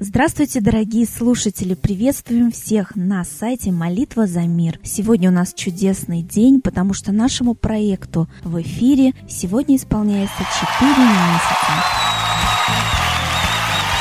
Здравствуйте, дорогие слушатели! Приветствуем всех на сайте «Молитва за мир». Сегодня у нас чудесный день, потому что нашему проекту в эфире сегодня исполняется 4 месяца.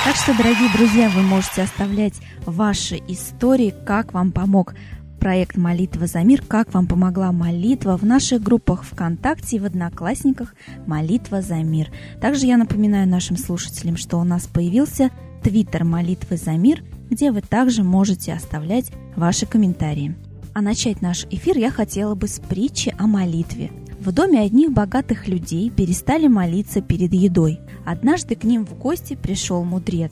Так что, дорогие друзья, вы можете оставлять ваши истории, как вам помог проект «Молитва за мир», как вам помогла молитва в наших группах ВКонтакте и в Одноклассниках «Молитва за мир». Также я напоминаю нашим слушателям, что у нас появился Твиттер «Молитвы за мир», где вы также можете оставлять ваши комментарии. А начать наш эфир я хотела бы с притчи о молитве. В доме одних богатых людей перестали молиться перед едой. Однажды к ним в гости пришел мудрец.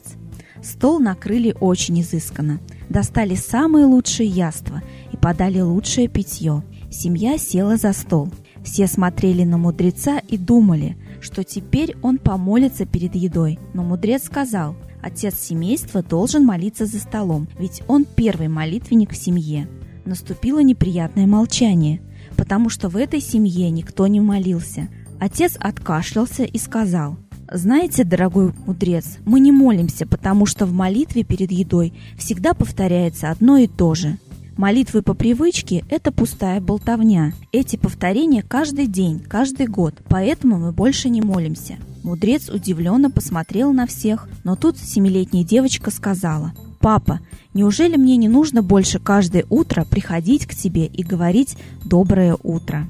Стол накрыли очень изысканно. Достали самые лучшие яства и подали лучшее питье. Семья села за стол. Все смотрели на мудреца и думали, что теперь он помолится перед едой. Но мудрец сказал, отец семейства должен молиться за столом, ведь он первый молитвенник в семье. Наступило неприятное молчание – потому что в этой семье никто не молился. Отец откашлялся и сказал, «Знаете, дорогой мудрец, мы не молимся, потому что в молитве перед едой всегда повторяется одно и то же. Молитвы по привычке – это пустая болтовня. Эти повторения каждый день, каждый год, поэтому мы больше не молимся». Мудрец удивленно посмотрел на всех, но тут семилетняя девочка сказала, «Папа, неужели мне не нужно больше каждое утро приходить к тебе и говорить «доброе утро»?»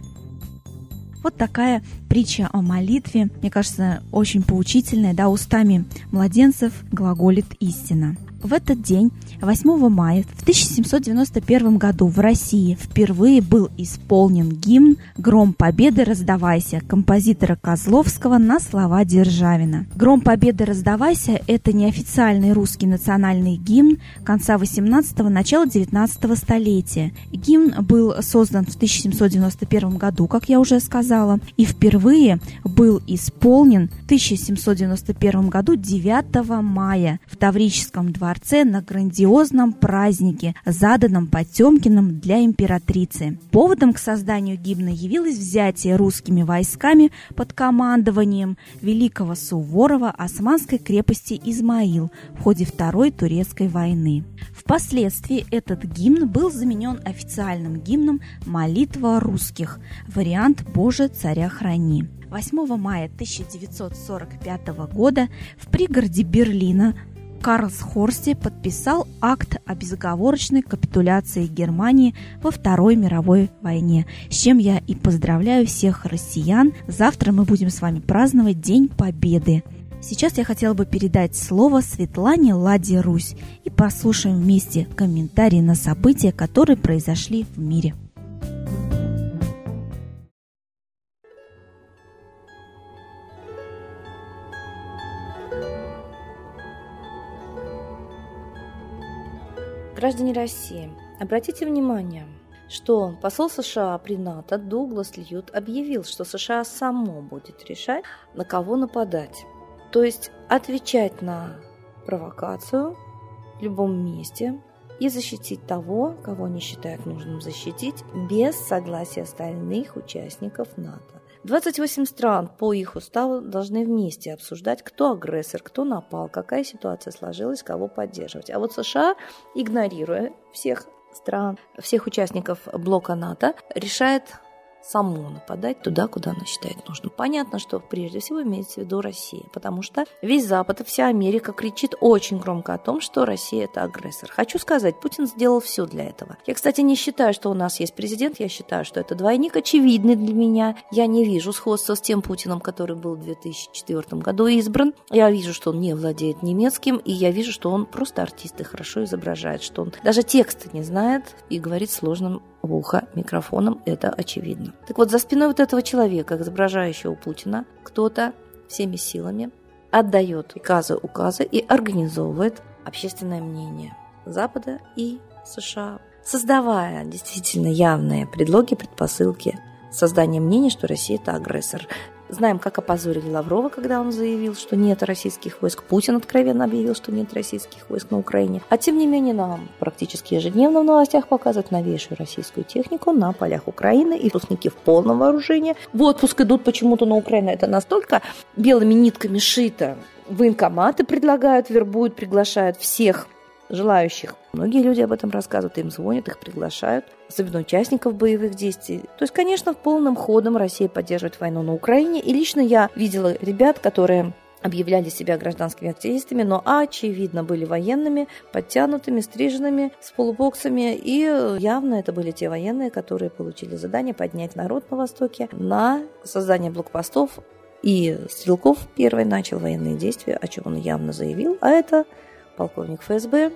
Вот такая притча о молитве, мне кажется, очень поучительная, да, устами младенцев глаголит истина. В этот день, 8 мая в 1791 году в России впервые был исполнен гимн «Гром Победы раздавайся» композитора Козловского на слова Державина. «Гром Победы раздавайся» — это неофициальный русский национальный гимн конца 18-го, начала 19 столетия. Гимн был создан в 1791 году, как я уже сказала, и впервые был исполнен в 1791 году 9 мая в Таврическом дворце дворце на грандиозном празднике, заданном Потемкиным для императрицы. Поводом к созданию гимна явилось взятие русскими войсками под командованием великого Суворова османской крепости Измаил в ходе Второй Турецкой войны. Впоследствии этот гимн был заменен официальным гимном «Молитва русских» вариант «Боже, царя храни». 8 мая 1945 года в пригороде Берлина Карлсхорсте подписал акт о безоговорочной капитуляции Германии во Второй мировой войне, с чем я и поздравляю всех россиян. Завтра мы будем с вами праздновать День Победы. Сейчас я хотела бы передать слово Светлане Ладе Русь и послушаем вместе комментарии на события, которые произошли в мире. Граждане России, обратите внимание, что посол США при НАТО Дуглас Льют объявил, что США само будет решать, на кого нападать. То есть отвечать на провокацию в любом месте и защитить того, кого они считают нужным защитить, без согласия остальных участников НАТО. 28 стран по их уставу должны вместе обсуждать, кто агрессор, кто напал, какая ситуация сложилась, кого поддерживать. А вот США, игнорируя всех стран, всех участников блока НАТО, решает саму нападать туда, куда она считает нужным. Понятно, что прежде всего имеется в виду Россия, потому что весь Запад и вся Америка кричит очень громко о том, что Россия это агрессор. Хочу сказать, Путин сделал все для этого. Я, кстати, не считаю, что у нас есть президент, я считаю, что это двойник очевидный для меня. Я не вижу сходства с тем Путиным, который был в 2004 году избран. Я вижу, что он не владеет немецким, и я вижу, что он просто артист и хорошо изображает, что он даже тексты не знает и говорит сложным в ухо микрофоном, это очевидно. Так вот, за спиной вот этого человека, изображающего Путина, кто-то всеми силами отдает приказы, указы и организовывает общественное мнение Запада и США, создавая действительно явные предлоги, предпосылки создания мнения, что Россия – это агрессор. Знаем, как опозорили Лаврова, когда он заявил, что нет российских войск. Путин откровенно объявил, что нет российских войск на Украине. А тем не менее нам практически ежедневно в новостях показывают новейшую российскую технику на полях Украины. И выпускники в полном вооружении в отпуск идут почему-то на Украину. Это настолько белыми нитками шито. Военкоматы предлагают, вербуют, приглашают всех желающих. Многие люди об этом рассказывают, им звонят, их приглашают, особенно участников боевых действий. То есть, конечно, полным ходом Россия поддерживает войну на Украине. И лично я видела ребят, которые объявляли себя гражданскими активистами, но очевидно были военными, подтянутыми, стриженными, с полубоксами. И явно это были те военные, которые получили задание поднять народ на Востоке на создание блокпостов. И Стрелков первый начал военные действия, о чем он явно заявил, а это полковник ФСБ.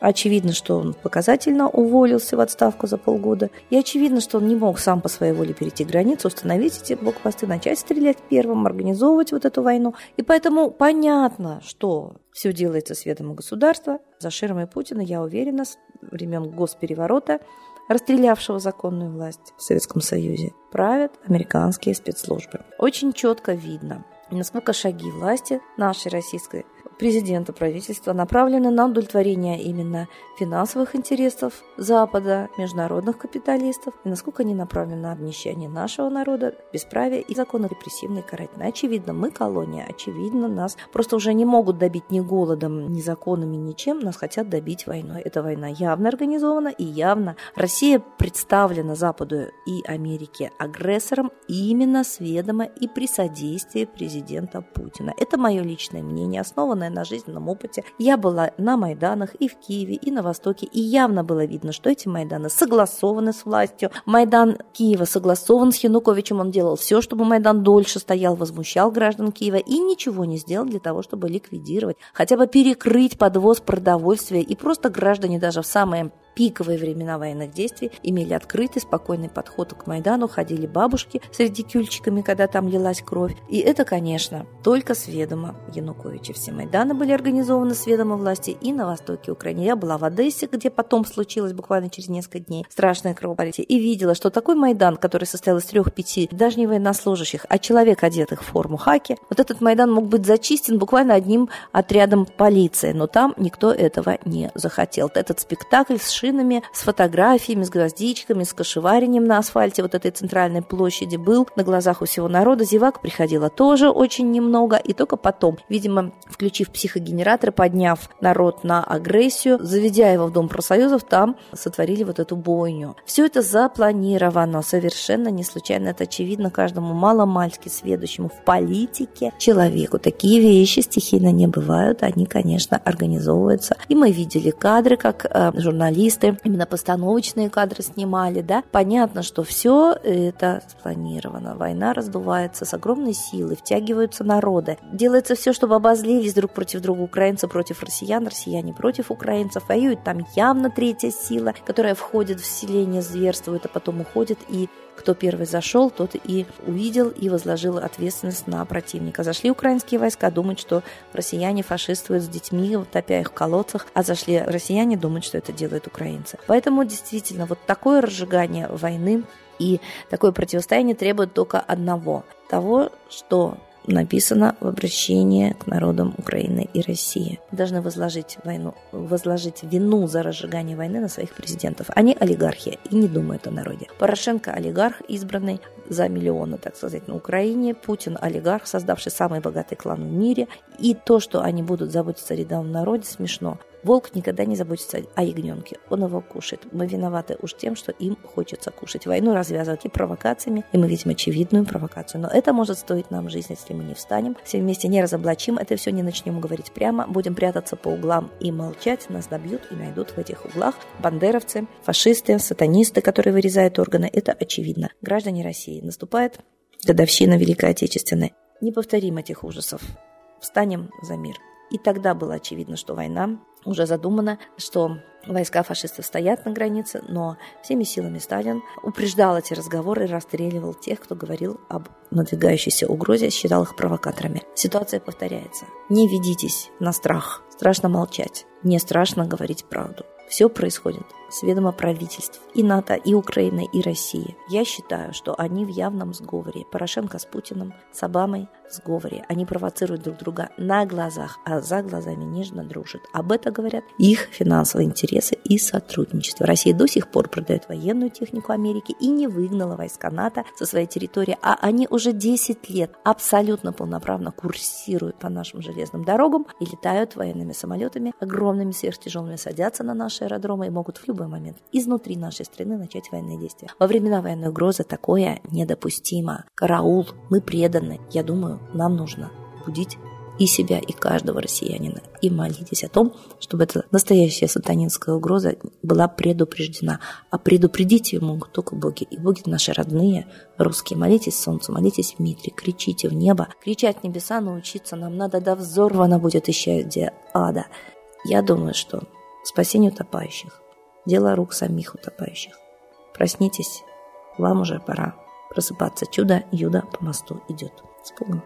Очевидно, что он показательно уволился в отставку за полгода. И очевидно, что он не мог сам по своей воле перейти границу, установить эти блокпосты, начать стрелять первым, организовывать вот эту войну. И поэтому понятно, что все делается с ведома государства. За ширмой Путина, я уверена, с времен госпереворота, расстрелявшего законную власть в Советском Союзе, правят американские спецслужбы. Очень четко видно, насколько шаги власти нашей российской президента правительства направлены на удовлетворение именно финансовых интересов Запада, международных капиталистов, и насколько они направлены на обнищание нашего народа, бесправие и законы репрессивные карательные. Очевидно, мы колония, очевидно, нас просто уже не могут добить ни голодом, ни законами, ничем, нас хотят добить войной. Эта война явно организована и явно Россия представлена Западу и Америке агрессором именно с ведома и при содействии президента Путина. Это мое личное мнение, основанное на жизненном опыте. Я была на Майданах и в Киеве, и на Востоке, и явно было видно, что эти Майданы согласованы с властью. Майдан Киева согласован с Януковичем, он делал все, чтобы Майдан дольше стоял, возмущал граждан Киева и ничего не сделал для того, чтобы ликвидировать, хотя бы перекрыть подвоз продовольствия и просто граждане даже в самые пиковые времена военных действий имели открытый, спокойный подход к Майдану, ходили бабушки с редикюльчиками, когда там лилась кровь. И это, конечно, только с ведома Януковича. Все Майданы были организованы с ведома власти и на востоке Украины. Я была в Одессе, где потом случилось буквально через несколько дней страшное кровопролитие, и видела, что такой Майдан, который состоял из трех-пяти, даже не военнослужащих, а человек, одетых в форму хаки, вот этот Майдан мог быть зачистен буквально одним отрядом полиции, но там никто этого не захотел. Этот спектакль с шинами, с фотографиями, с гвоздичками, с кошеварением на асфальте вот этой центральной площади был на глазах у всего народа. Зевак приходило тоже очень немного, и только потом, видимо, включив психогенераторы, подняв народ на агрессию, заведя его в Дом профсоюзов, там сотворили вот эту бойню. Все это запланировано, совершенно не случайно, это очевидно каждому маломальски сведущему в политике человеку. Такие вещи стихийно не бывают, они, конечно, организовываются. И мы видели кадры, как э, журналисты артисты, именно постановочные кадры снимали, да, понятно, что все это спланировано. Война раздувается с огромной силой, втягиваются народы. Делается все, чтобы обозлились друг против друга украинцы против россиян, россияне против украинцев. Воюет там явно третья сила, которая входит в селение, зверствует, а потом уходит и кто первый зашел, тот и увидел и возложил ответственность на противника. Зашли украинские войска, думают, что россияне фашистуют с детьми, топя их в колодцах, а зашли россияне, думают, что это делают украинцы. Поэтому действительно вот такое разжигание войны и такое противостояние требует только одного – того, что написано в обращении к народам Украины и России. Должны возложить, войну, возложить вину за разжигание войны на своих президентов. Они олигархи и не думают о народе. Порошенко олигарх, избранный за миллионы, так сказать, на Украине. Путин олигарх, создавший самый богатый клан в мире. И то, что они будут заботиться о рядовом народе, смешно. Волк никогда не заботится о ягненке, он его кушает. Мы виноваты уж тем, что им хочется кушать. Войну развязывать и провокациями, и мы видим очевидную провокацию. Но это может стоить нам жизнь, если мы не встанем, все вместе не разоблачим, это все не начнем говорить прямо, будем прятаться по углам и молчать, нас добьют и найдут в этих углах бандеровцы, фашисты, сатанисты, которые вырезают органы. Это очевидно. Граждане России, наступает годовщина Великой Отечественной. Не повторим этих ужасов. Встанем за мир. И тогда было очевидно, что война уже задумана, что войска фашистов стоят на границе, но всеми силами Сталин упреждал эти разговоры и расстреливал тех, кто говорил об надвигающейся угрозе, считал их провокаторами. Ситуация повторяется. Не ведитесь на страх. Страшно молчать. Не страшно говорить правду. Все происходит с ведома правительств и НАТО, и Украины, и России. Я считаю, что они в явном сговоре. Порошенко с Путиным, с Обамой в сговоре. Они провоцируют друг друга на глазах, а за глазами нежно дружат. Об этом говорят их финансовые интересы и сотрудничество. Россия до сих пор продает военную технику Америки и не выгнала войска НАТО со своей территории, а они уже 10 лет абсолютно полноправно курсируют по нашим железным дорогам и летают военными самолетами, огромными сверхтяжелыми, садятся на наши аэродромы и могут в любой момент изнутри нашей страны начать военные действия. Во времена военной угрозы такое недопустимо. Караул, мы преданы. Я думаю, нам нужно будить и себя, и каждого россиянина. И молитесь о том, чтобы эта настоящая сатанинская угроза была предупреждена. А предупредить ее могут только боги. И боги наши родные, русские. Молитесь солнцу, молитесь в Митре, кричите в небо. Кричать небеса научиться нам надо, да взорвано будет исчадие ада. Я думаю, что спасение утопающих – дело рук самих утопающих. Проснитесь, вам уже пора просыпаться. Чудо Юда по мосту идет. С Богом.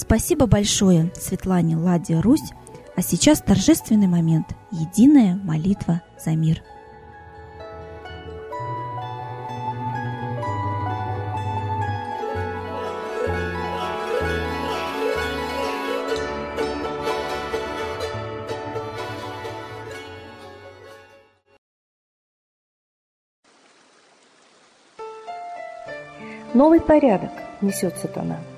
Спасибо большое Светлане Ладе Русь. А сейчас торжественный момент – единая молитва за мир. Новый порядок несет сатана –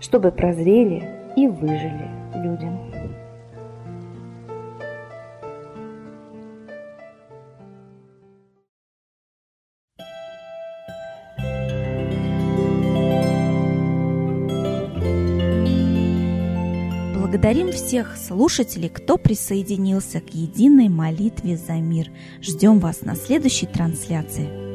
чтобы прозрели и выжили людям. Благодарим всех слушателей, кто присоединился к единой молитве за мир. Ждем вас на следующей трансляции.